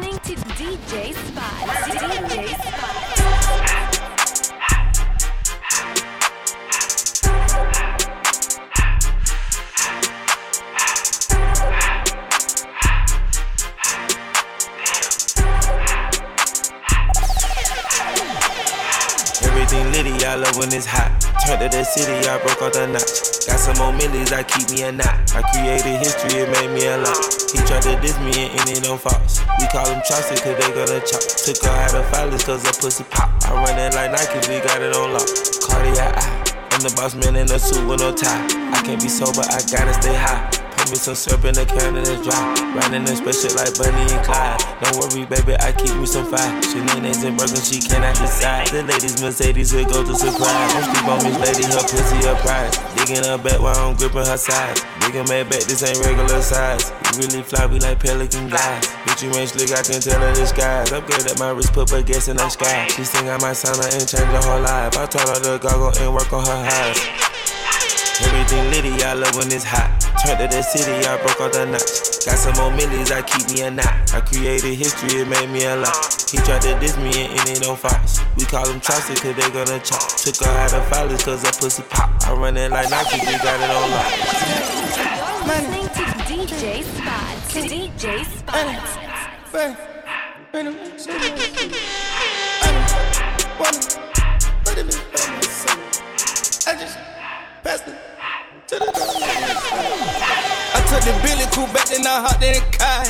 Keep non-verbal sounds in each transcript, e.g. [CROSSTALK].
listening to DJ Spottz. DJ Spottz. Everything litty, I love when it's hot. Turned to the city, I broke out the notch. Got some more millies, I keep me a knot. I created history, it made me a lot. He tried to diss me and ended on Fox. We call him Chaucer, cause they gonna chop. Took her out of filers, cause her pussy pop. I run it like Nike, we got it on lock. Cardiac. I'm the boss man in a suit with no tie. I can't be sober, I gotta stay high. Me some syrup in the can and it's dry. Riding in special like Bonnie and Clyde. Don't worry, baby, I keep me some fire. Shenanigans and broken, she cannot decide. The ladies Mercedes will go to surprise. Don't sleep on this lady, her pussy a prize. Digging her back while I'm gripping her sides. Digging my back, this ain't regular size. You really fly, we like pelican guys. Bitch, you ain't slick, I can tell her disguise. Upgrade at my wrist, put her gas in the sky. She sing I might sign her and change her whole life. I told her to goggle and work on her eyes. Everything litty, I love when it's hot. Turned to the city, I broke out the notch. Got some more millies, I keep me a knot. I created history, it made me a lot. He tried to diss me and ended on Fox. We call him Chaucer, cause they gonna chop. Took her out of filers, cause her pussy pop. I run it like Nike, we got it on lock. Listening to DJ Spottz. To DJ Spottz. I just passed it to the I took the Billy cool back, then I hopped in the car.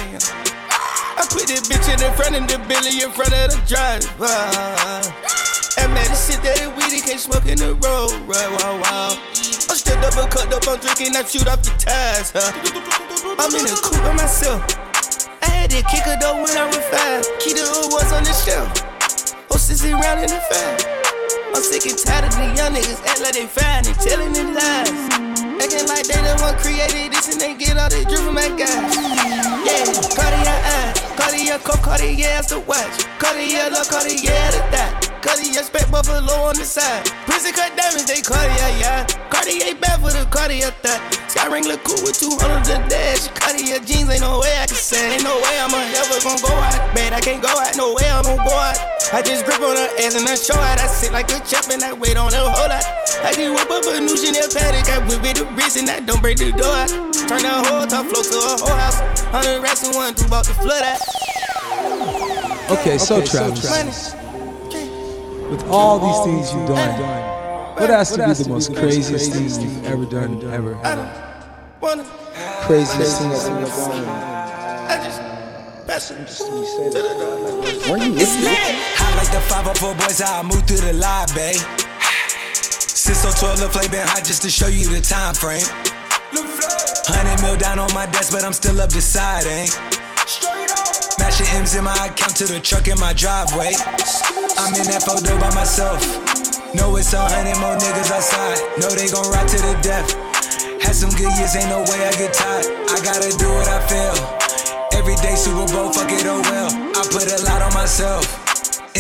I put this bitch in the front and the Billy in front of the driver. And man, this shit that weedy can't smoke in the road, right? Wow, wow. I'm still and cut up, I'm drinking, I shoot off the tires, huh? I'm in the coupe by myself. I had to kick her though when I was five. Key the was on the shelf. Oh, sissy round in the fan. I'm sick and tired of the young niggas act like they fine and telling the lies. Acting like they the one created this and they get all they drip from my guys. Yeah, Cartier eye, Cartier coat, Cartier as the watch. Cartier look, Cartier the dot. Cartier spec buffalo on the side. Prison cut diamonds, they Cartier, yeah. Cartier bad for the Cartier thought. Sky Wrangler cool with 200 a dash. Cartier jeans, ain't no way I can say. Ain't no way I'm ever gonna go out. Bad, I can't go out, no way I'm gonna go out. I just grip on her ass and I show out. I sit like a chap and I wait on her whole lot. I just whip up a new Chanel paddock. I whip with the wrist and I don't break the door out. Turn the whole top floor to a whole house. Hundred racks and one, two about to flood out. Okay, so Travis, Money. With all these things you've done, what has to be the most craziest things you've ever done, ever? I. Craziest things you've ever done. I just pass it to the door. Hot like the 504 boys, how I move through the live, babe. Since so 12, the play been hot just to show you the time frame. Hundred mil down on my desk, but I'm still up deciding. Mashing M's in my account to the truck in my driveway. I'm in that photo by myself. Know it's a hundred more niggas outside. Know they gon' ride to the death. Had some good years, ain't no way I get tired. I gotta do what I feel. Every day Super Bowl, fuck it, oh well. I put a lot on myself.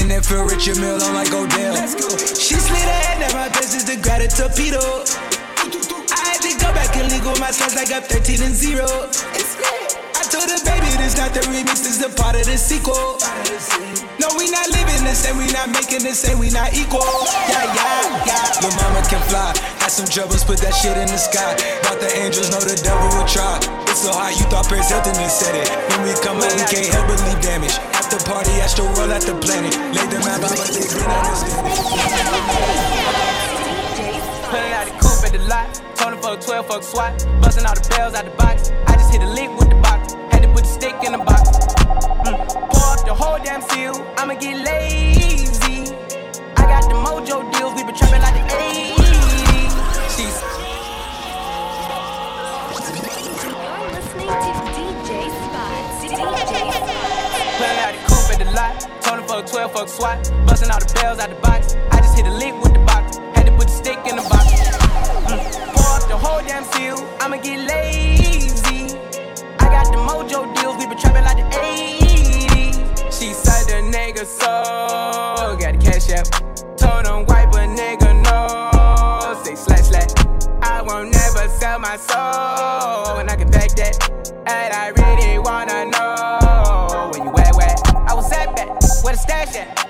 In that feel Richard Mille, I'm like Odell. Let's go. She slid her head, now my business to grab a torpedo. I had to go back and legal my slides like I'm 13 and 0. I told her, baby, this not the remix, this the part of the sequel. No, we not living the same, we not making the same, we not equal. Yeah, yeah, yeah. Lil' mama can fly. Had some troubles, put that shit in the sky. Thought the angels know the devil will try. It's so high, you thought Paris Hilton had said it. When we come out, we can't help but leave damage. At the party, astro roll at the planet. Laid them out, but they didn't understand it. Pulling out the coupe at the lot. Told him fuck 12, fuck SWAT. Busting all the bells out the box. I just hit a lick stick in the box. Mm. Pour up the whole damn seal. I'ma get lazy. I got the mojo deals. We been trapping like the 80s. She's You're listening to DJ Spottz. Out the coupe at the lot. Him fuck 12, fuck SWAT. Busting all the bells out the box. I just hit a lick with the box. Had to put the stick in the box. Mm. Pour up the whole damn seal. I'ma get lazy. Mojo deals. We been trapping like the 80s. She said the nigga so got the cash app. Told him wipe a nigga no. Say slash slash. I won't never sell my soul. And I can back that. And I really wanna know when you wet wet. I was set back Where the stash at?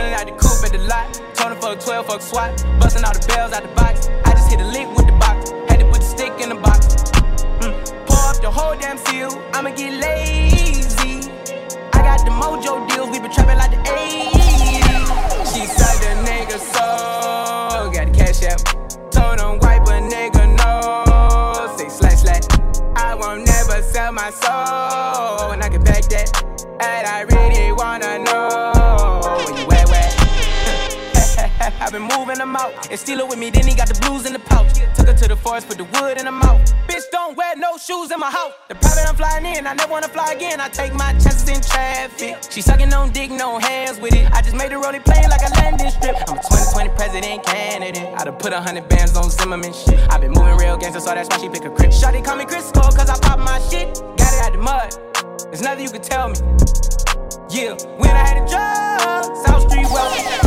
light up the coupe at the lot. Tony fuck 12, fuck SWAT. Busting all the bells out the box. I just hit a lick with the box. Had to put the stick in the box. Mm. Pour up the whole damn seal. I'ma get lazy. I got the mojo deals. We been trapping like the 80s. She said the nigga so. Got the cash out. Told him wipe a nigga no. Say slash slash. I won't never sell my soul. And I can back that. And I really wanna know I've been moving them out. And steal it with me, then he got the blues in the pouch. Took her to the forest, put the wood in the mouth. Bitch, don't wear no shoes in my house. The private I'm flying in, I never wanna fly again. I take my chances in traffic. She sucking on dick, no hands with it. I just made the rolling plane like a landing strip. I'm a 2020 president candidate. I done put a hundred bands on Zimmerman shit. i been moving real gangster, so that's why she pick a crib. Shawty call me Crisco, cause I pop my shit. Got it out the mud. There's nothing you can tell me. Yeah, when I had a job, South Street wealthy.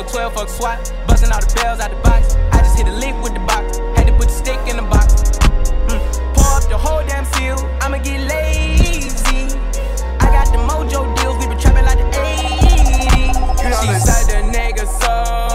Fuck 12, fuck SWAT. Busting all the bells out the box. I just hit a lick with the box. Had to put the stick in the box. Mm. Pour up the whole damn seal. I'ma get lazy. I got the mojo deals. We been trapping like the 80s. She said the nigga so.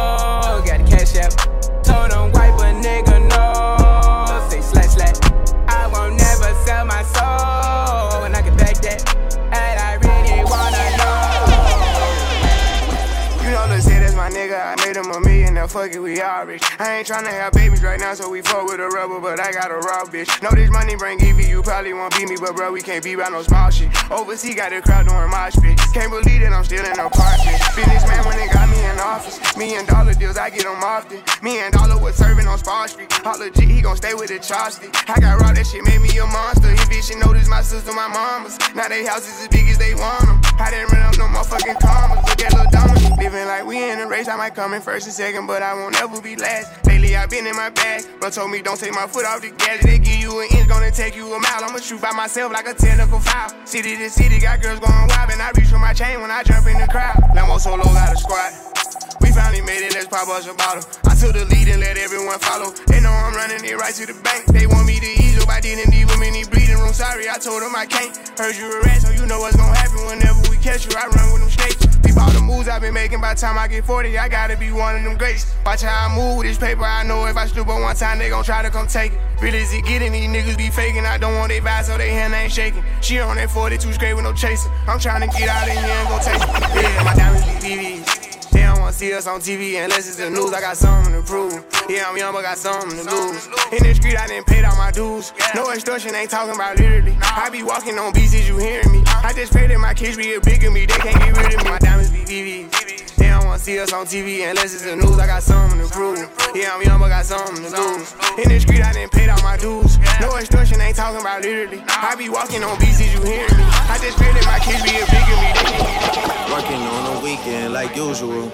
Now fuck it, we all rich. I ain't tryna have babies right now, so we fuck with a rubber, but I got a raw bitch. Know this money bring Evie, you probably won't beat me, but bro, we can't be by no small shit. Overseas got the crowd doing my shit. Can't believe that I'm still in the apartment. Businessman when they got me in office. Me and Dollar deals, I get them often. Me and Dollar was serving on Spar Street. Holla G, he gon' stay with the chopstick. I got raw, that shit made me a monster. If bitch, she notice my sister, my mamas. Now they houses as big as they want them. I didn't run up no motherfucking commas. Look at Lil Dominic. Living like we in a race, I might come in first and second, but won't ever be last. Lately, I've been in my bag. but told me don't take my foot off the gas. They give you an inch, gonna take you a mile. I'ma shoot by myself like a technical foul. City to city, got girls going wild, and I reach for my chain when I jump in the crowd. Lambo solo got a squad. We finally made it, let's pop us a bottle. I took the lead and let everyone follow. They know I'm running it right to the bank. They want me to ease up, I didn't leave them in the bleeding room. Sorry, I told them I can't. Heard you a rat, so you know what's gonna happen whenever we catch you. I run with them snakes. Peep all the moves I've been making by the time I get 40. I gotta be one of them greats. Watch how I move with this paper. I know if I stoop up one time, they gon' try to come take it. Real as it getting, these niggas be faking. I don't want they vibe, so they hand ain't shaking. She on that 42 straight with no chaser. I'm trying to get out of here and go take it. Yeah, my diamonds be VVs. See us on TV unless it's the news. I got something to prove. Yeah, I'm young, but got something to lose. In the street, I didn't pay all my dues. No extortion, ain't talking about literally. I be walking on beats, you hearing me? I just pray that my kids be a bigger me. They can't get rid of me. My diamonds be VVs. They don't wanna see us on TV unless it's the news. I got something to prove. Yeah, I'm young, but got something to lose. In the street, I didn't pay all my dues. No extortion, ain't talking about literally. I be walking on beats, you hearing me? I just pray that my kids be a me. They can't get Working on the weekend like usual.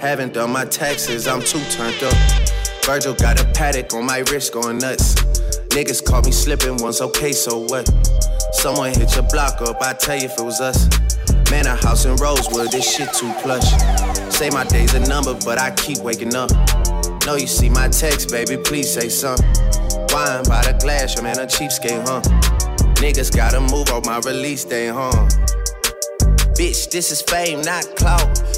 Haven't done my taxes, I'm too turned up. Virgil got a Patek on my wrist going nuts. Niggas caught me slipping once, okay, so what? Someone hit your block up, I tell you if it was us. Man, a house in Rosewood, this shit too plush. Say my day's a number, but I keep waking up. Know you see my text, baby, please say something. Wine by the glass, your man a cheapskate, huh? Niggas gotta move on my release day, huh? Bitch, this is fame, not clout.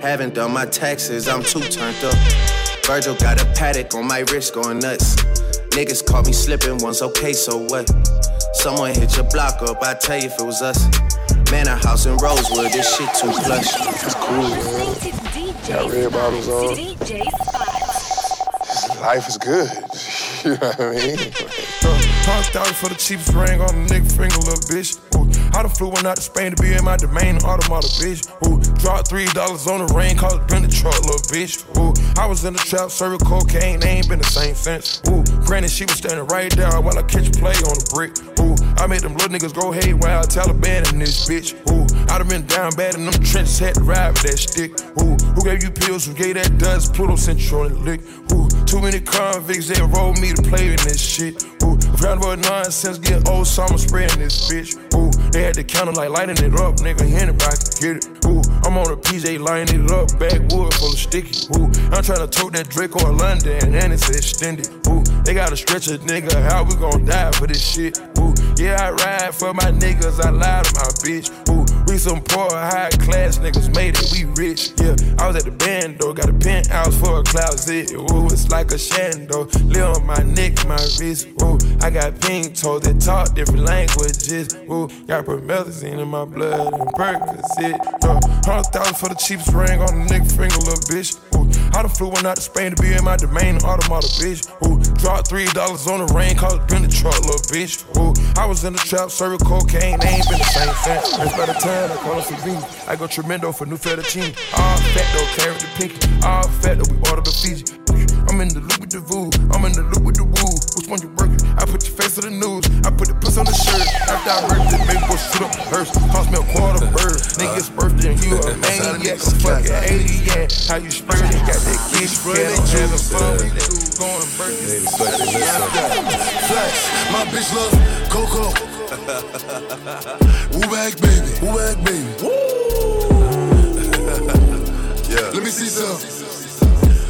Haven't done my taxes, I'm too turned up. Virgil got a Patek on my wrist going nuts. Niggas caught me slipping once, okay, so what? Someone hit your block up, I tell you if it was us. Man, a house in Rosewood, this shit too plush. It's cool, man. Got red bottles on. Life is good. [LAUGHS] you know what I mean? Hundred thousand for the cheapest ring on the nigga finger, little bitch. Ooh, I done flew one out to Spain to be in my domain, automata, bitch. Ooh, dropped three dollars on the rain, cause it been the truck, little bitch. Ooh, I was in the trap, serving cocaine, they ain't been the same since. Ooh, granted, she was standing right there while I catch a play on the brick. Ooh, I made them little niggas go haywire, Taliban in this bitch. Ooh, I done been down bad in them trenches, had to ride with that stick. Ooh, who gave you pills? Who gave that dust? Pluto the lick. Ooh, too many convicts, they rolled me to play in this shit. Ooh, round about nonsense, get old, so I'ma spreading this bitch. Ooh, they had the counter like lighting it up, nigga, anybody can get it. Ooh, I'm on a PJ lining it up, backwood full of sticky. Ooh, I'm trying to tote that Draco in London, and it's extended. Ooh, they gotta stretch a nigga, how we gon' die for this shit? Ooh, yeah, I ride for my niggas, I lie to my bitch. Ooh, some poor, high class niggas made it, we rich. Yeah, I was at the band though, got a penthouse for a closet. Ooh, it's like a shando, live on my neck, my wrist. Ooh, I got pink toes that talk different languages. Ooh, got promethazine in my blood and Percocet. Hundred thousand for the cheapest ring on the nigga finger, little bitch. I done flew one out to Spain to be in my domain, automata, bitch. Ooh, dropped three dollars on the rain, cause been the truck, little bitch. Ooh, I was in the trap, serving cocaine, they ain't been the same since. It's by the time I call us a bean. I go tremendo for new fettuccine. All fat though, carrot the pinky. All fat though, we order the Fiji. I'm in the loop with the voo. I'm in the loop with the woo. Which one you working? I put your face on the news. I put the puss on the shirt. After I worked it, baby, go shoot up hearse. Cost me a quarter bird. Niggas birthday and you a [LAUGHS] maniac. I'm fucking alien. How you spray it? Got that kid. I'm having fun. We going birthday. Flex, my bitch love Coco. [LAUGHS] Woo back, baby. Woo back, baby. [LAUGHS] yeah. Let me see some.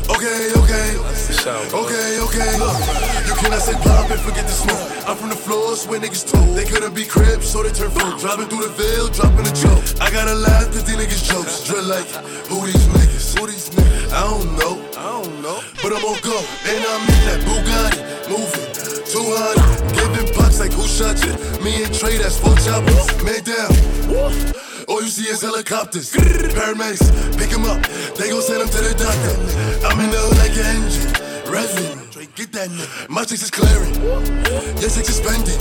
Okay, okay. Okay, okay. Look, you cannot say pop and forget the smoke. I'm from the floors where niggas told they couldn't be cribs, so they turn fruit. Driving through the veil, dropping a joke. I gotta laugh cause these niggas jokes. Drill like, who these niggas? Who these niggas? I don't know. I don't know. But I'm on go. And I'm in that Bugatti, moving. 200, giving bucks like who shot you? Me and Trey, that's four choppers. Man down. All you see is helicopters. Paramedics, pick him up. They gon' send him to the doctor. I'm in the hood like an engine. Trey, Get that nigga. My chicks is clearing. Your chicks is spending.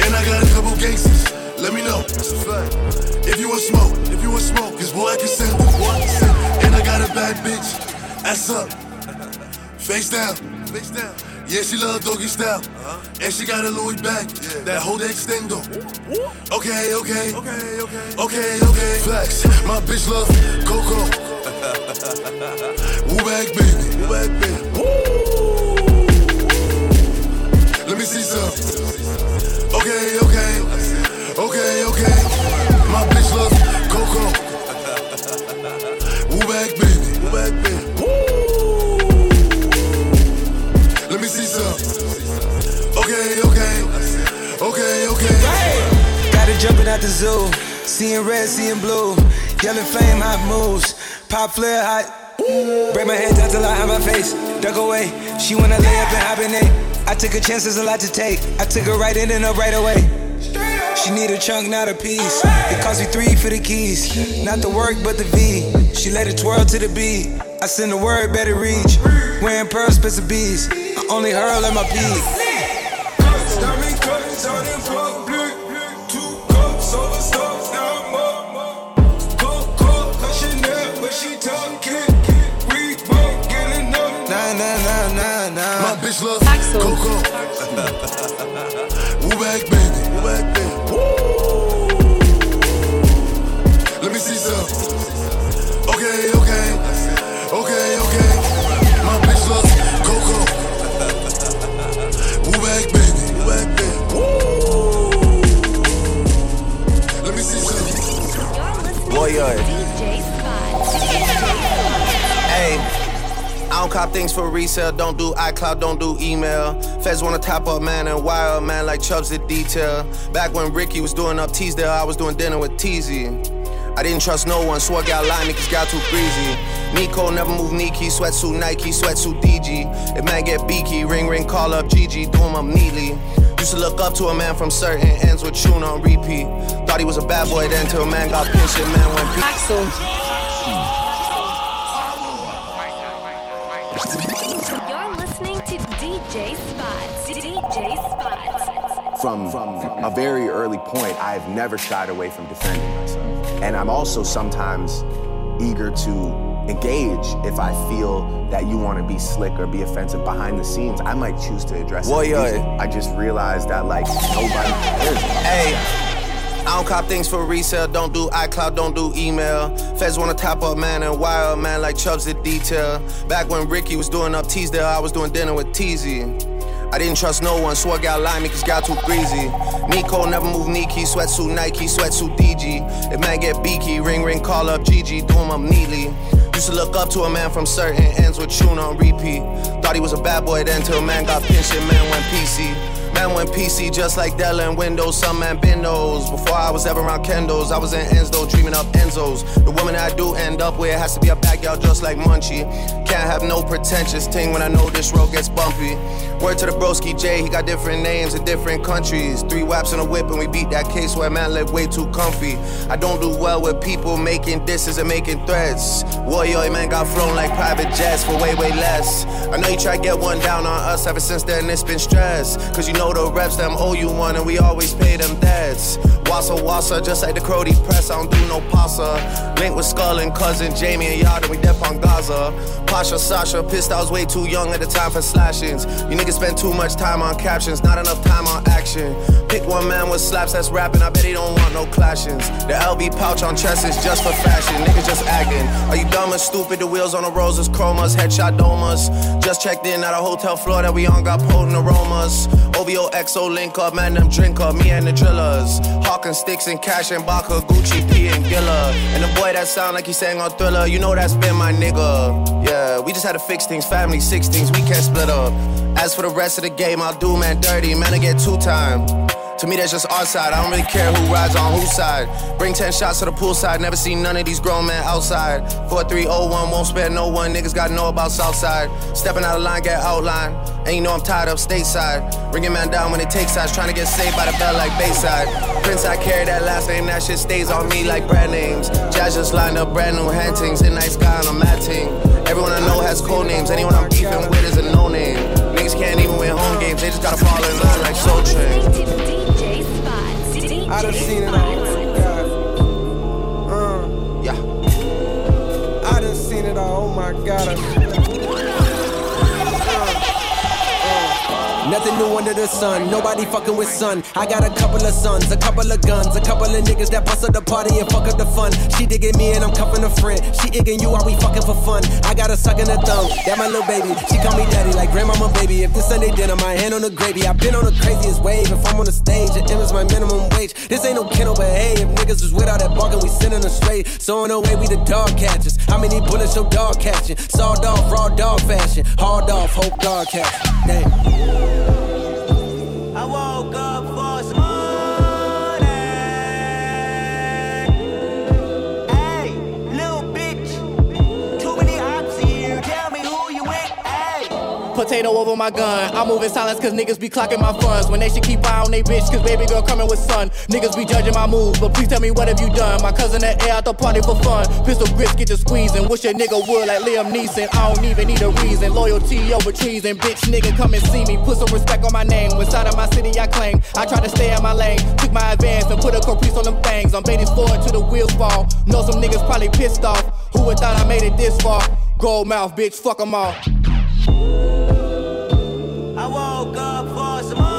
And I got a couple gangsters. Let me know. If you want smoke, if you want smoke, cause boy I can send them. Boy, I can send them. And I got a bad bitch. Ass up. Face down. Face down. Yeah, she love doggy style. Uh-huh. And she got a Louis bag. That hold extendo. Okay, okay. Okay, okay. Okay, okay. Flex. My bitch love Coco. [LAUGHS] Woo back, baby. Woo back, baby. Let me see some. Okay, okay. Okay, okay. My bitch love Coco. Woo back, baby. Woo back, baby. Let me see some. Okay, okay. Okay, okay. Got it jumping out the zoo. Seeing red, seeing blue. Yellow flame, hot moves. Pop flare, hot. Break my head down till I have my face. Duck away. She wanna lay up and hibernate. I took a chance, there's a lot to take. I took her right in and up right away. She need a chunk, not a piece. It cost me three for the keys. Not the work, but the V. She let it twirl to the beat. I send the word, better reach. Wearing pearl, spits of bees. I only hurl at my peak. Nah, My bitch Coco. [LAUGHS] don't cop things for resale, don't do iCloud, don't do email. Feds wanna top up, man, and wire man, like Chubbs did detail. Back when Ricky was doing up Teasdale, I was doing dinner with Teasy. I didn't trust no one, swore got line, niggas got too breezy. Nico never move Nike, sweatsuit Nike, sweatsuit DG. If man get beaky, ring ring, call up GG, do him up neatly. Used to look up to a man from certain ends with tune on repeat. Thought he was a bad boy then till a man got pinched and man went peak. You're listening to DJ Spottz. DJ Spottz. from a very early point, I've never shied away from defending myself. And I'm also sometimes eager to engage if I feel that you want to be slick or be offensive behind the scenes. I might choose to address Well, it. yeah. I just realized that like nobody cares. Hey. I don't cop things for resale, don't do iCloud, don't do email. Feds wanna top up, man, and wire man, like Chubbs did detail. Back when Ricky was doing up Teasdale, I was doing dinner with Teasy. I didn't trust no one, swore got line because got too greasy. Nico never move Nike, sweatsuit Nike, sweatsuit DG. If man get beaky, ring ring, call up GG, do him up neatly. Used to look up to a man from certain ends with tune on repeat. Thought he was a bad boy then till man got pinched and man went PC. Man went PC just like Dell and Windows, some man those. Before I was ever around Kendos, I was in Enzo, dreaming up Enzos. The woman I do end up with has to be a backyard just like Munchie. Can't have no pretentious ting when I know this road gets bumpy. Word to the broski J, he got different names in different countries. Three waps and a whip and we beat that case where man lived way too comfy. I don't do well with people making disses and making threats. Warrior man got flown like private jets for way, way less. I know you try to get one down on us ever since then, it's been stress. Cause you know the reps, them owe you one and we always pay them debts. Wassa wassa, just like the Crody press, I don't do no pasta. Link with Skull and cousin Jamie and Yard, and we def on Gaza. Pasha, Sasha, pissed I was way too young at the time for slashings. You niggas spend too much time on captions, not enough time on action. Pick one man with slaps that's rapping, I bet he don't want no clashings. The LB pouch on chest is just for fashion, niggas just acting. Are you dumb and stupid? The wheels on the roses, chromas, headshot domas. Just checked in at a hotel floor that we on, got potent aromas. OVO XO link up, man, them drink up, me and the drillers. Hawking sticks and cash and Baka, Gucci, P and Gilla. And the boy that sound like he sang on Thriller, you know that's been my nigga. Yeah, we just had to fix things, family, six things, we can't split up. As for the rest of the game, I'll do man dirty, man, I get two time. To me, that's just our side. I don't really care who rides on whose side. Bring 10 shots to the poolside. Never seen none of these grown men outside. 4301 won't spare no one. Niggas gotta know about Southside. Stepping out of line, get outline. And you know I'm tired of stateside. Bringing man down when it takes sides. Trying to get saved by the bell like Bayside. Prince, I carry that last name. That shit stays on me like brand names. Jazz just lined up brand new hantings. In night sky on a matting. Everyone I know has code names. Anyone I'm beefing with is a no name. Niggas can't even win home games. They just gotta fall in line like Soul Train. I done seen it all. Uh, Yeah. I done seen it all. Oh my god. Nothing new under the sun, nobody fucking with sun. I got a couple of sons, a couple of guns, a couple of niggas that bust up the party and fuck up the fun. She digging me and I'm cuffing a friend. She igging you while we fucking for fun. I got her sucking the thumb, that my little baby. She call me daddy like grandmama baby. If this Sunday dinner, my hand on the gravy. I've been on the craziest wave. If I'm on the stage, it is my minimum wage. This ain't no kennel, but hey, if niggas was without that bargain, we sending them straight. So in a way, we the dog catchers. How many bullets your dog catching? Sawed off, raw dog fashion. Hard off, hope dog catch. Damn. Potato over my gun. I move in silence cause niggas be clocking my funds. When they should keep eye on they bitch cause baby girl coming with son. Niggas be judging my moves, but please tell me what have you done? My cousin at air out the party for fun. Pistol grips get to squeezing. Wish a nigga would like Liam Neeson. I don't even need a reason. Loyalty over treason. Bitch nigga come and see me. Put some respect on my name. Inside of my city I claim. I try to stay in my lane. Took my advance and put a caprice on them things. I'm baiting forward till the wheels fall. Know some niggas probably pissed off. Who would thought I made it this far? Gold mouth, bitch, fuck 'em all. I woke up for some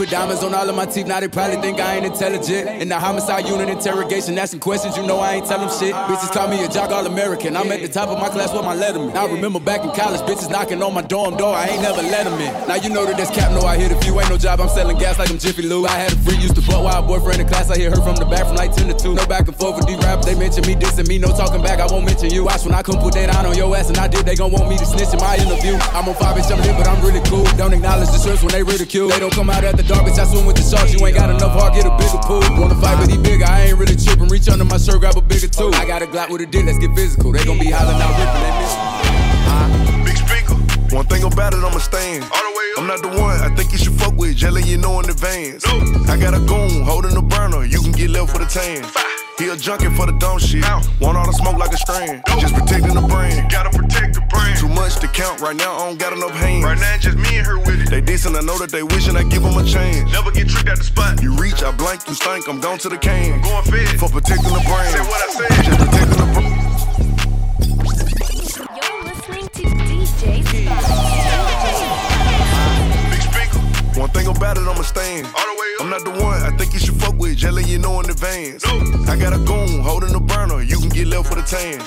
put diamonds on all of my teeth, now they probably think I ain't intelligent. In the homicide unit interrogation, asking questions, you know I ain't tell them shit. Bitches call me a jock all American. I'm at the top of my class with my letterman. I remember back in college, bitches knocking on my dorm door, I ain't never let them in. Now you know that that's cap, no, I hit a few, ain't no job, I'm selling gas like I'm Jiffy Lube. I had a free, used to fuck wild boyfriend in class, I hit her from the back from like 10 to 2. No back and forth with these rappers, they mention me, dissing me, no talking back, I won't mention you. Watch when I come put that on on your ass, and I did, they gon' want me to snitch in my interview. I'm on five, bitch, I'm but I'm really cool. Don't acknowledge the shirts when they ridicule. They don't come out at the dark, I swim with the sharks. You ain't got enough heart, get a bigger pool. Wanna fight, but he bigger, I ain't really tripping. Reach under my shirt, grab a bigger tool. I got a Glock with a dick, let's get physical. They gon' be hollering out, ripping, they miss Big speaker. One thing about it, I'ma stand. All the way up. I'm not the one I think you should fuck with, jelly you know in advance. No. I got a goon holding a burner, you can get left for the tan. He a junkie for the dumb shit. Want all the smoke like a strand. Just protecting the to count right now, I don't got enough hands. Right now, just me and her with it. They decent, I know that they wishing I give them a chance. Never get tricked at the spot. You reach, I blank, you stink, I'm gone to the can. Going fed. For protecting the brand. Say what I said. Just protecting the brand. You're listening to DJ Big speaker. One thing about it, I'ma stand. All the way up. I'm not the one I think you should fuck with, jelly you know in advance. No. I got a goon holding the burner, you can get left for the tan.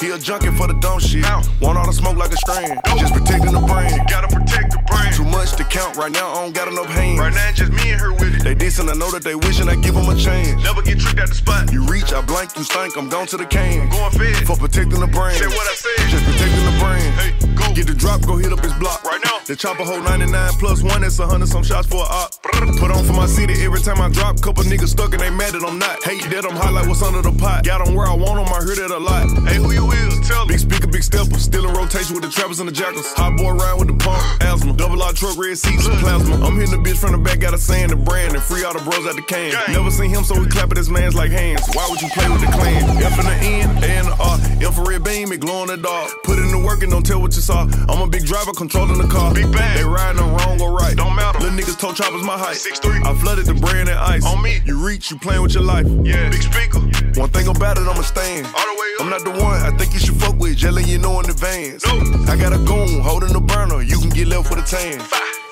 He a junkie for the dumb shit. Want all the smoke like a strand. Just protecting the brand. Gotta protect the brand. Too much to count right now, I don't got enough hands. Right now, just me and her with it. They decent, I know that they wishing I give them a chance. Never get tricked at the spot. You reach, I blank, you stink, I'm gone to the can. Going fed. For protecting the brand. Say what I said. Just protecting the brand. Hey, go. Get the drop, go hit up his block. Right now. The chopper hold 99 plus one, that's a hundred some shots for a op. Put on for my city every time I drop. Couple niggas stuck and they mad that I'm not. Hate that I'm hot like what's under the pot. Got them where I want them, I heard it a lot. Hey, who you is? Tell me. Big speaker, big stepper. Still in rotation with the trappers and the jackals. Hot boy ride with the pump. Asthma. Double R truck, red seats, plasma. I'm hitting the bitch from the back, got a sand the brand and free all the bros at the can. Never seen him, so we clapping at his mans like hands. Why would you play with the clan? F in the N, A in the R. Infrared beam, it glow in the dark. Put in the work and don't tell what you saw. I'm a big driver controlling the car. Big bang. They riding them wrong or right. Don't matter. Little niggas told choppers my height. Six three. I flooded the brand and ice. On me. You reach, you playing with your life. Yeah. Big speaker. One thing about it, I'ma stand. All the way up. I'm not the one I think you should fuck with. Jelly, you know in advance. No. I got a goon holding the burner. You can get left with a tan.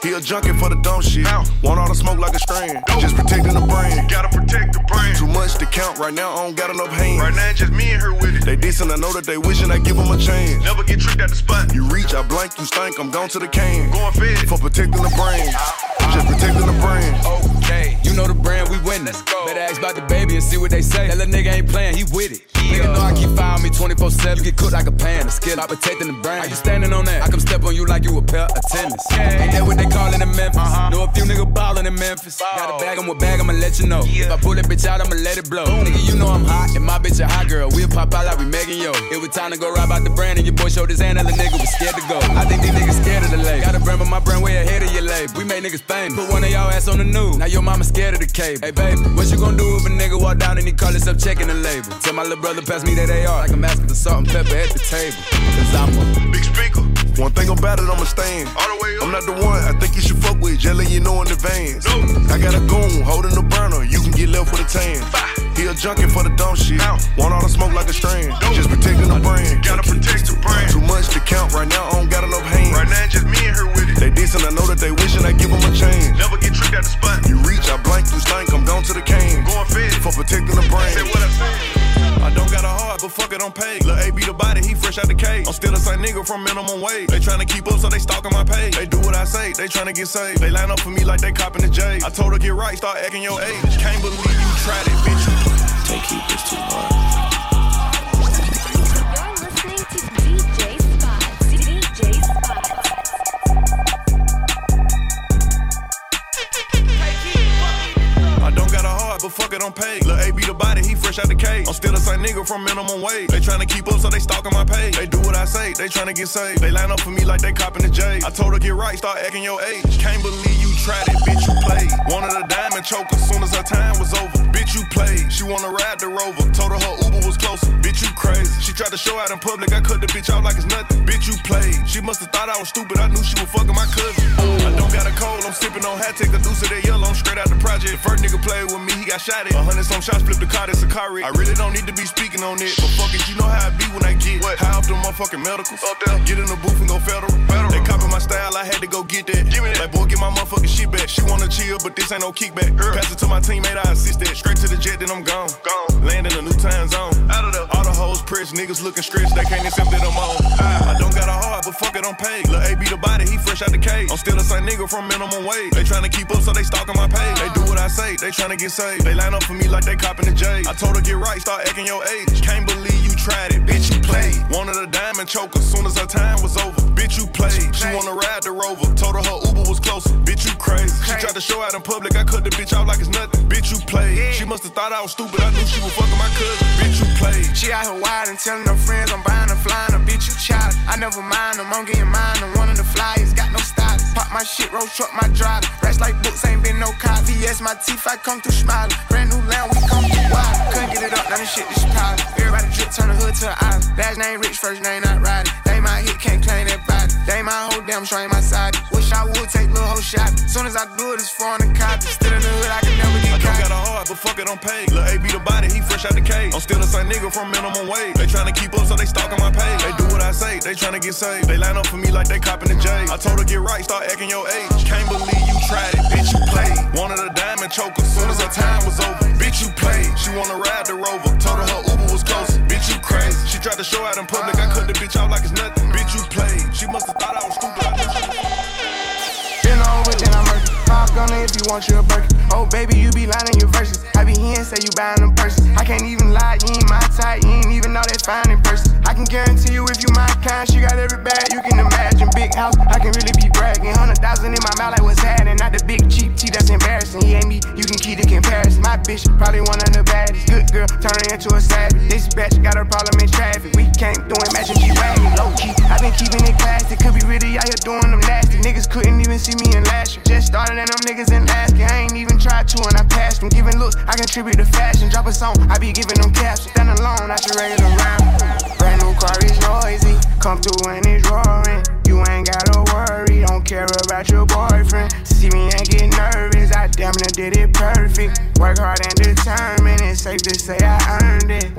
He a junkie for the dumb shit. Want all the smoke like a strand. Just protecting the brand. Gotta protect the brand. Too much to count right now, I don't got enough hands. Right now, just me and her with it. They decent, I know that they wishing I give them a chance. Never get tricked at the spot. You reach, I blank, you stink, I'm gone to the can. Going fed. For protecting the brand. Just protecting the brand. Okay, you know the brand, we winning. Let's go. Better ask about the baby and see what they say. That little nigga ain't playing, he with it. Nigga know I keep firing me 24 7. You get cooked like a pan, a skill. I protecting the brand. How you standing on that? I come step on you like you a pair of tennis. Ain't that what they callin' in Memphis? Uh-huh. Know a few niggas ballin' in Memphis. Got a bag, I'm a bag, I'ma let you know. If I pull that bitch out, I'ma let it blow. Nigga, you know I'm hot, and my bitch a hot girl. We'll pop out like we Megan Yo. It was time to go rob out the brand, and your boy showed his hand, and the nigga was scared to go. I think these niggas scared of the label. Got a brand, but my brand way ahead of your label. We make niggas famous. Put one of y'all ass on the news. Now your mama scared of the cable. Hey, baby, what you gonna do if a nigga walk down and he call himself checking the label? Tell my little brother pass me that AR like I'm asking for salt and pepper at the table. Cause I'm a big speaker. One thing about it, I'ma stand. All the way up. I'm not the one I think you should fuck with. Jelly, you know in advance. No. I got a goon holding the burner. You can get left with a tan. He a junkie for the dumb shit. Want all the smoke like a strand. Just protecting the brand. Gotta protect the brand. Too much to count right now. I don't got enough hands. Right now, just me and her with it. They decent. I know that they wishing I give them a chance. Never get tricked at the spot. You reach, I blank, you stink. I'm gone to the can. Going fed. For protecting the brand. Say what I said. I don't got a heart, but fuck it, I'm paid. Lil' A be the body, he fresh out the cage. I'm still the same nigga from minimum wage. They tryna keep up, so they stalking my page. They do what I say, they tryna get saved. They line up for me like they copping the J. I told her get right, start acting your age. Can't believe you tried it, bitch. They keep this too hard. Fuck it, I'm paid. Lil' A be the body, he fresh out the cage. I'm still the same nigga from minimum wage. They tryna keep up, so they stalking my page. They do what I say, they tryna get saved. They line up for me like they copping the J. I told her get right, start acting your age. Can't believe tried it, bitch, you played. Wanted a diamond choke as soon as her time was over. Bitch, you played. She wanna ride the rover. Told her her Uber was closer. Bitch, you crazy. She tried to show out in public. I cut the bitch out like it's nothing. Bitch, you played. She must have thought I was stupid. I knew she was fucking my cousin. I don't got a cold. I'm sipping on hat. Take a deuce of that yellow. I'm straight out the project. The first nigga played with me. He got shot at. A hundred some shots. Flipped the car. That's a car wreck. I really don't need to be speaking on it. But fuck it. You know how I be when I get what? high off the motherfucking medicals. Up there. Get in the booth and go federal. federal. They copy my style. I had to go get that. Give me that. Like boy, get my motherfucking shit back. She wanna chill, but this ain't no kickback. Pass it to my teammate, I assist that. Straight to the jet, then I'm gone. Gone. Land in a new time zone. Out of the all the hoes pressed, niggas looking stretched, they can't accept that I'm on. I, I don't got a heart, but fuck it, I'm paid. Lil' AB the body, he fresh out the cage. I'm still the same nigga from minimum wage. They tryna keep up, so they stalking my page. They do what I say, they tryna get saved. They line up for me like they copping the J. I told her get right, start acting your age. Can't believe you tried it, bitch, you played. Wanted a diamond choker, soon as her time was over. Bitch, you played. She wanna ride the rover, told her her Uber was closer. Bitch, you crazy. She tried to show out in public, I cut the bitch out like it's nothing. Bitch, you played. She must've thought I was stupid, I knew she was fucking my cousin. Bitch, you played. She out here wild and telling her friends I'm buying her, flying her, bitch, you child. I never mind them, I'm getting mine. I'm one of the flyers, got no style. Pop my shit, roll truck, my driver. Rest like books, ain't been no cop. VS, my teeth, I come through smiling. Brand new land, we come through wild. Couldn't get it up, now this shit is powder. Everybody drip, turn the hood to an island. Last name rich, first name not riding. They my hit, can't claim that body. They my whole damn, show ain't my side. Wish I would take little whole shot. Soon as I do it, it's foreign and copy. Still in the hood, I can never get caught. got a heart, but fuck it, I'm paid. Lil' AB the body, he fresh out the cage. I'm still the same nigga from minimum wage. They tryna keep up, so they stalking my page. They do what I say, they tryna get saved. They line up for me like they copping the J. I told her get right, start acting your age. Can't believe you tried it, bitch, you played. Wanted a diamond choker, soon as her time was over. Bitch, you played. She wanna ride the rover, told her her Uber was closer. Bitch, you crazy. She tried to show out in public, I cut the bitch out like it's nothing. Bitch, you played. She must've thought I was stupid. I over, then I'm. Gunner if you want you a Birkin. Oh, baby, you be lying your verses. I be hearing say you buying them purses. I can't even lie, you ain't my type. You ain't even know that fine in person. I can guarantee you if you my kind, she got every bag you can imagine. Big house, I can really be bragging. Hundred thousand in my mouth, like what's happening? Not the big cheap tea that's embarrassing. He ain't me, you can keep the comparison. My bitch, probably one of the baddest. Good girl, turning into a savage. This bitch got a problem in traffic. We can't do it, matching G wagon. Low key, I been keeping it classy. Could be really out here doing them nasty. Niggas couldn't even see me in last year. Just started and them niggas last year. I ain't even tried to and I passed them. Giving looks, I contribute to fashion. Drop a song, I be giving them caps. Stand alone, I should raise around. Brand new car is noisy. Come through and it's roaring. You ain't gotta worry, don't care about your boyfriend. See me and get nervous, I damn near did it perfect. Work hard and determined, it's safe to say I earned it.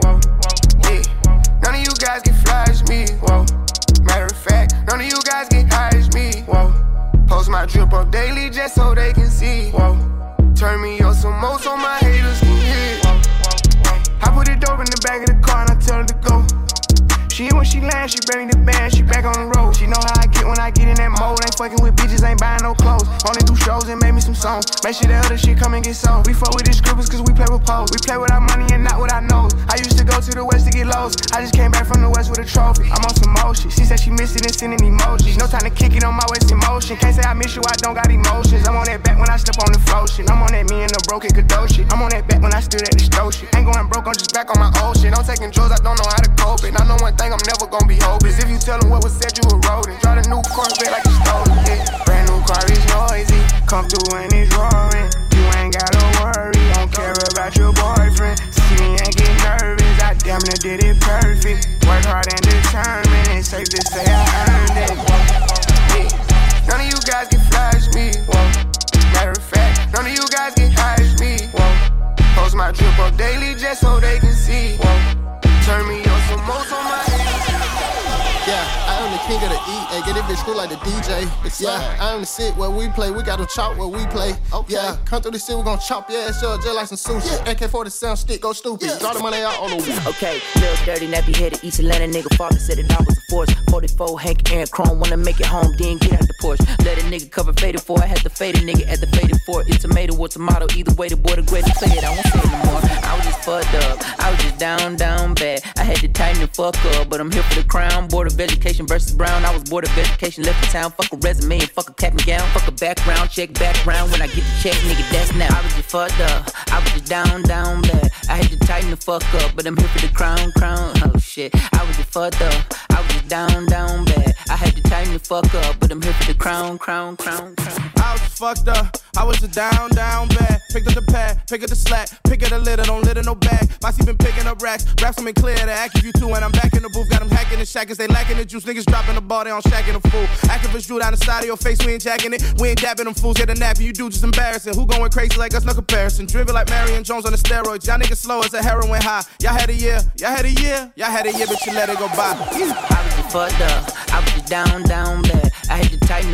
King of the E. Hey, get it bitch cool like the DJ. Yeah, I am the sit where we play. We got to chop where we play. Yeah, come through the city, we gon' chop your ass up just like some sushi. AK 47 stick, go stupid. Draw the money out on the wall. Okay, little dirty, nappy headed East Atlanta nigga. Father said that I was a force. 44 Hank Aaron Chrome, wanna make it home, then get out the porch. Let a nigga cover faded for. I had to fade a nigga at the faded for. It's tomato or tomato, either way, the boy the greatest play it. I won't say it no more. I was just fucked up. I was just down, down bad. I had to tighten the fuck up, but I'm here for the crown. Board of Education versus Brown. I was board of education, left the town. Fuck a resume and fuck a cap and gown. Fuck a background, check background. When I get the check, nigga, that's now. I was just fucked up. I was just down, down bad. I had to tighten the fuck up, but I'm here for the crown, crown. Oh shit. I was just fucked up. I was just down, down bad. I had to tighten the fuck up, but I'm here for the crown, crown, crown, crown. I was fucked up. I was just down, down bad. Picked up the pad, pick up the slack, pick up the litter, don't litter no bag. Mossy been picking up racks, raps in clear to act you two, and I'm back in the booth. Got them hacking the shackers, they lacking the juice. Niggas dropping the ball, they on shacking the fool. Activists drew down the side of your face, we ain't jacking it. We ain't dabbing them fools, get a nap, you do just embarrassing. Who going crazy like us, no comparison. Dribble like Marion Jones on the steroids. Y'all niggas slow as a heroin high. Y'all had a year, y'all had a year, y'all had a year, but you let it go by. I was fucked up. I was down, down bad.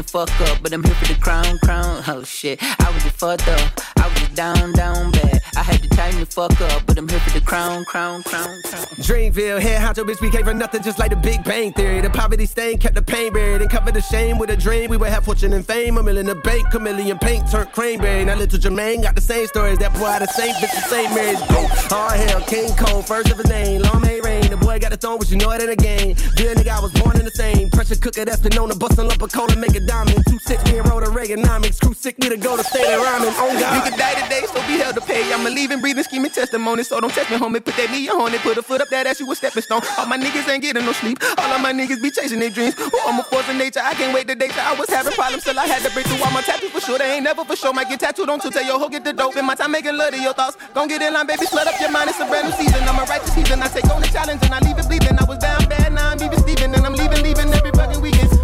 Fuck up, but I'm here for the crown, crown. Oh shit, I was just fucked up. I was down, down bad. I had to tighten the fuck up, but I'm here for the crown, crown, crown, crown. Dreamville, head honcho, bitch, we came for nothing just like the Big Bang Theory. The poverty stain kept the pain buried and covered the shame with a dream. We would have fortune and fame, a million in the bank, chameleon paint turned cranberry. Now little Jermaine got the same stories, that boy had the same bitch, the same marriage. Go, hard hell, King Cole, first of his name, long may rain. The boy got the throne, but you know it in a game. Good nigga, I was born in the same. Pressure cooker that's been known to bust a lump of coal and make a diamond. Two six, me and the Reaganomics. Crew sick, me to go to state of rhyming. Oh God. You can die today, so be held to pay. I'm a living, breathing, scheming testimony. So don't test me, homie. Put that knee on it, put a foot up that ass, you a stepping stone. All my niggas ain't getting no sleep. All of my niggas be chasing their dreams. Oh, I'm a force of nature. I can't wait the day that I was having problems till I had to break through all my tattoos for sure. They ain't never for sure. Might get tattooed on to tell your hoe get the dope. In my time making love to your thoughts. Gon' get in line, baby. Flood up your mind. It's a brand new season. I'm a righteous season. I take on the challenge and I leave it bleeding. I was down bad, now I'm leaving Steven. And I'm leaving, leaving every fucking weekend.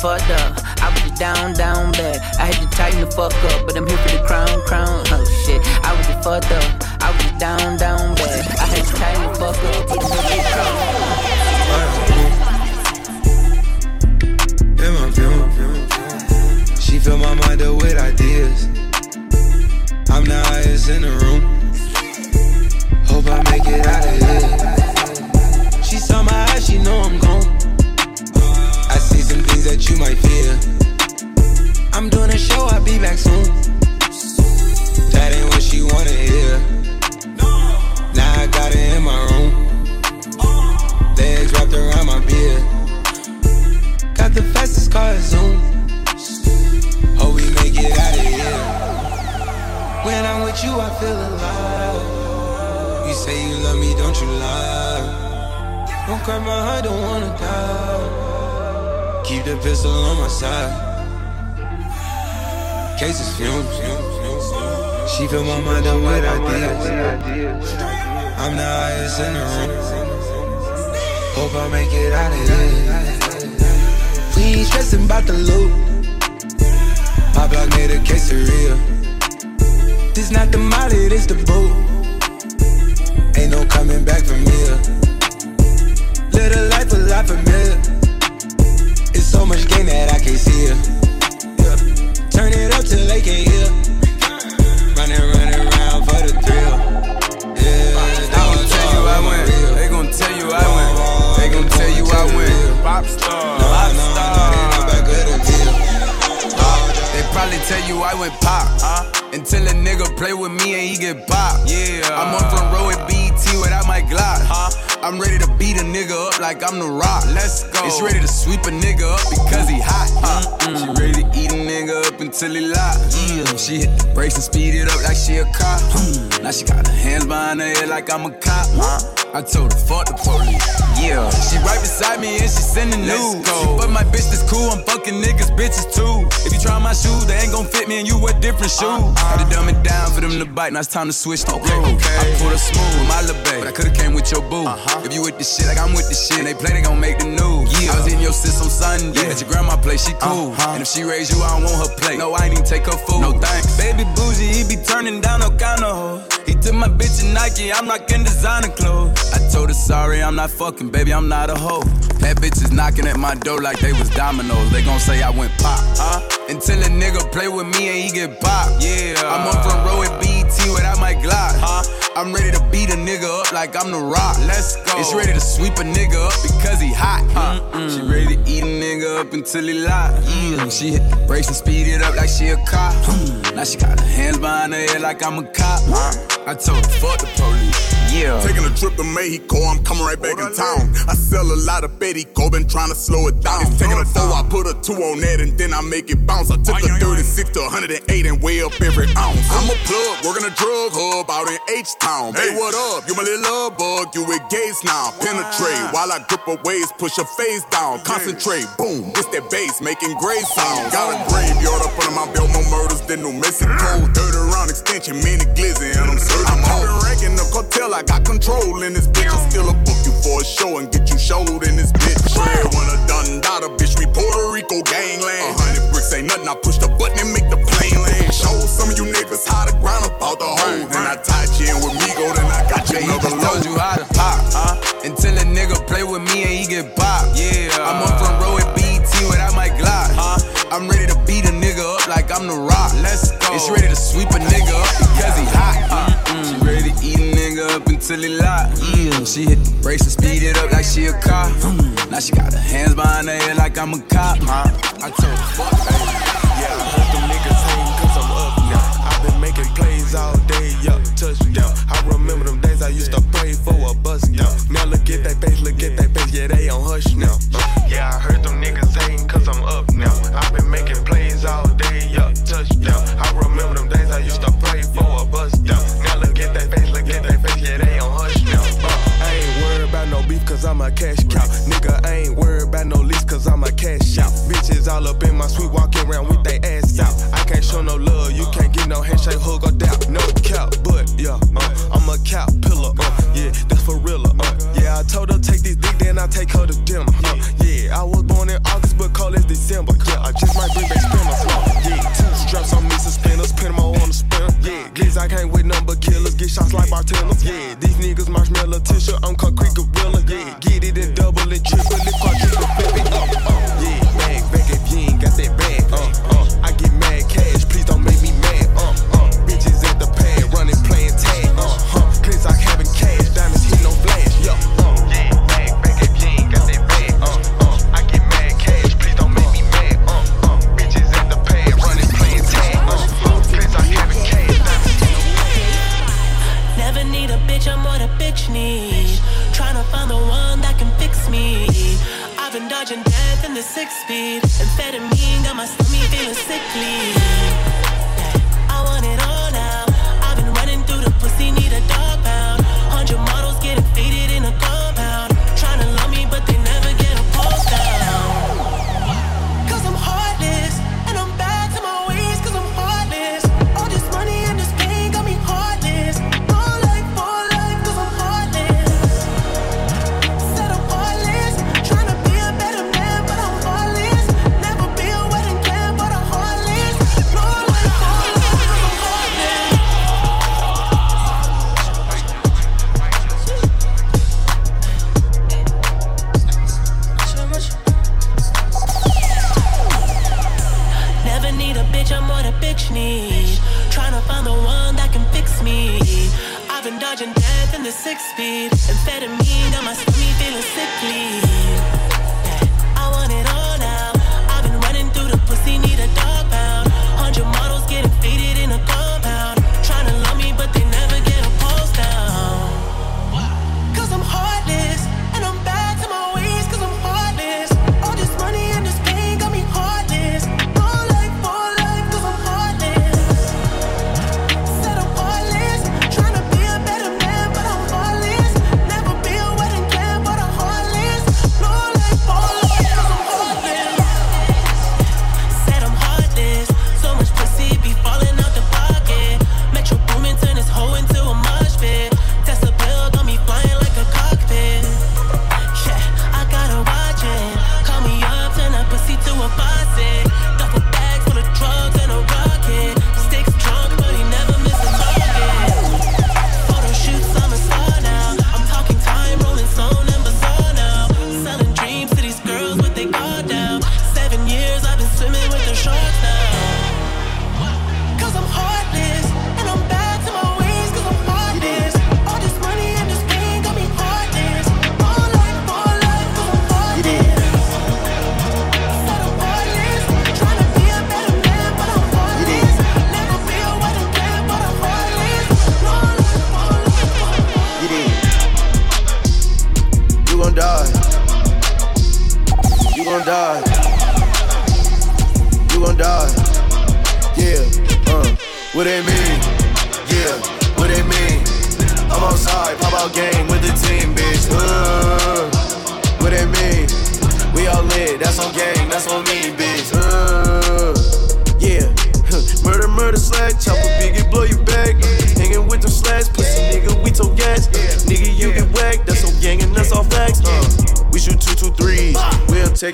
Fucked up. I was just down, down bad. I had to tighten the fuck up, but I'm here for the crown, crown. Oh shit. I was just fucked up. I was just down, down bad. I had to tighten the fuck up, but I'm here for the crown. In my view, she fill my mind up with ideas. I'm the highest in the room. Hope I make it out of here. She saw my eyes, she know I'm gone. That you might fear. I'm doing a show, I'll be back soon. That ain't what she wanna hear. Now I got it in my room. Legs wrapped around my beard. Got the fastest car Zoom. Hope we make it out of here. When I'm with you, I feel alive. You say you love me, don't you lie? Don't cry my heart, don't wanna die. Keep the pistol on my side. Cases fumes. She fill my mind up with ideas. I'm the highest in the room. Hope I make it out of here. We ain't stressing about the loot. My block made a quesadilla. This not the molly, this the boot. Ain't no coming back from here. A life a lot familiar. So much gain that I can't see it. Yeah. Turn it up till they can't hear. Like I'm the rock. Let's go. She ready to sweep a nigga up because he hot. She ready to eat a nigga up until he lock. Yeah. Mm, she hit the brakes and speed it up like she a cop. Mm. Now she got her hands behind her head like I'm a cop. I told her fuck the police. Yeah. She right beside me and she sending news. She but my bitch this cool. I'm fucking niggas bitches too. If you try my shoes, they ain't gon' fit me and you wear different shoes. Uh-huh. Had to dumb it down for them to bite. Now it's time to switch the okay, okay. I pulled her smooth with my little babe, but I could've came with your boo. Uh-huh. If you with the shit like I'm with the shit, and they play, they gon' make the news. Yeah. I was in your sis on Sunday. At your grandma place, she cool. Uh-huh. And if she raise you, I don't want her plate. No, I ain't even take her food. No thanks. Baby bougie, he be turning down no kind of hoes. He took my bitch in Nike, I'm rockin' designer clothes. I told her sorry, I'm not fucking, baby, I'm not a hoe. That bitch is knocking at my door like they was dominoes. They gon' say I went pop, huh? Until a nigga play with me and he get pop. Yeah. I'm on front row at BET without my Glock, huh? I'm ready to beat a nigga up like I'm the rock. Let's go. And she ready to sweep a nigga up because he hot, huh? She ready to eat a nigga up until he lock. Yeah. She hit the brakes and speed it up like she a cop. Mm. Now she got her hands behind her head like I'm a cop. I told her fuck the police. Yeah. Taking a trip to Mexico, I'm coming right back in town. I sell a lot of Betty Go, been trying to slow it down. It's taking a four, I put a two on that, and then I make it bounce. I took a 36 to 108 and weigh up every ounce. I'm a plug, working a drug hub out in H Town. Hey, what up? You my little love bug, you with gaze now. Penetrate while I grip her waist, push her face down. Concentrate, boom, it's that bass making great sound. Got a graveyard up under my belt, more murders than New Mexico. Mm. 30 round extension, mini glizzy, and I'm certain. I'm been ranking the cartel, I got control in this bitch. I still a book you for a show and get you showed in this bitch. Shred when a done data, bitch, we Puerto Rico gangland. A hundred bricks ain't nothing, I push the button and make the plane Show some of you niggas how to grind up about the hoe. Then I tied you in with Migo, then I got you another low. told you how to pop, huh? Until a nigga play with me and he get popped. Yeah, I'm on front row at BET without my Glock, huh? I'm ready to beat a nigga up like I'm the rock. Let's go. It's ready to sweep a nigga up because he hot. Uh. She ready to eat a nigga up until he lock. Yeah. Mm. She hit the brakes and speed it up like she a car. Now she got her hands behind her head like I'm a cop. Huh? I told her, fuck, baby. Yeah cause I'm up now. I've been making plays all day, yeah, touchdown. I remember them days I used to pray for a bus down. Now look at that face, look at that face, yeah, they on hush now.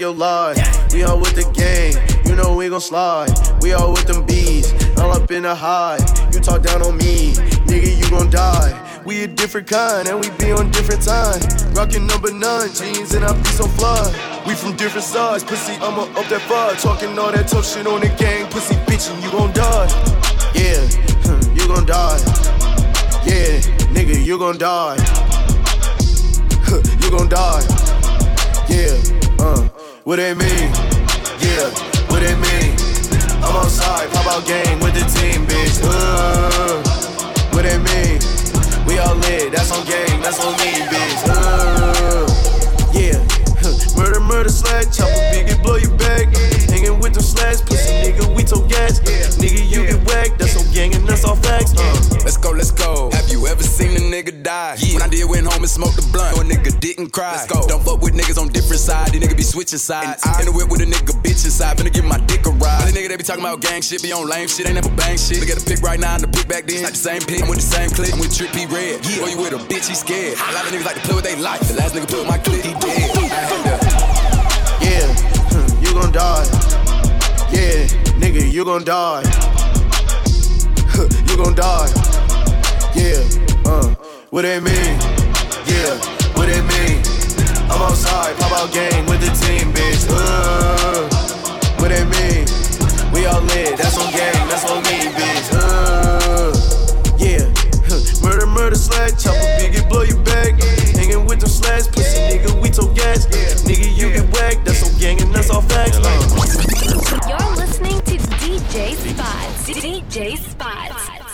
your life. We all with the game, you know we gon' slide. We all with them bees, all up in the high. You talk down on me, nigga, you gon' die. We a different kind, and we be on different time. Rockin' number nine, jeans, and I be so fly. We from different sides, pussy, I'ma up that fire. Talking all that tough shit on the gang, pussy bitch, and you gon' die. Yeah, you gon' die. Yeah, nigga, you gon' die. [LAUGHS] you gon' die. Yeah, uh what that mean? Yeah, what that mean? I'm outside, pop out game with the team, bitch. Uh, what that mean? We all lit, that's on game, that's on me, bitch. Uh, yeah, [LAUGHS] murder, murder, slash, chopper, biggie, blow your back. Hanging with them slash, pussy nigga, we told gas. Nigga, you get whacked, that's on gang and that's all facts. Uh. Let's go, let's go. Have you ever seen a nigga die? Yeah. When I did went home and smoked the blunt, no a nigga didn't cry. Let's go. Don't fuck with on different sides. These niggas be switching sides. I in the whip with a nigga bitch inside, finna give my dick a ride. All the nigga they be talking about gang shit, be on lame shit, ain't never bang shit. Look at the pick right now and the pick back then. It's not the same pick. I'm with the same clip. I'm with Trip P Red. Yeah. Boy, you with a bitch, he scared. A lot of niggas like to play with they life. The last nigga put my clip, he dead. I had to. Yeah, you gon' die. Yeah, nigga, you gon' die. you gon' die. Yeah, uh, what that mean? Yeah, what that mean? I'm outside, pop out gang with the team, bitch. Uh, what that mean? We all lit, that's on gang, that's on me, bitch. Uh, yeah, murder, murder, slash, chopper, biggie, blow you back. Hanging with them slash, pussy nigga, we gas. Nigga, you get whacked, that's on gang and that's all facts. Uh. You're listening to DJ Spottz. DJ Spottz.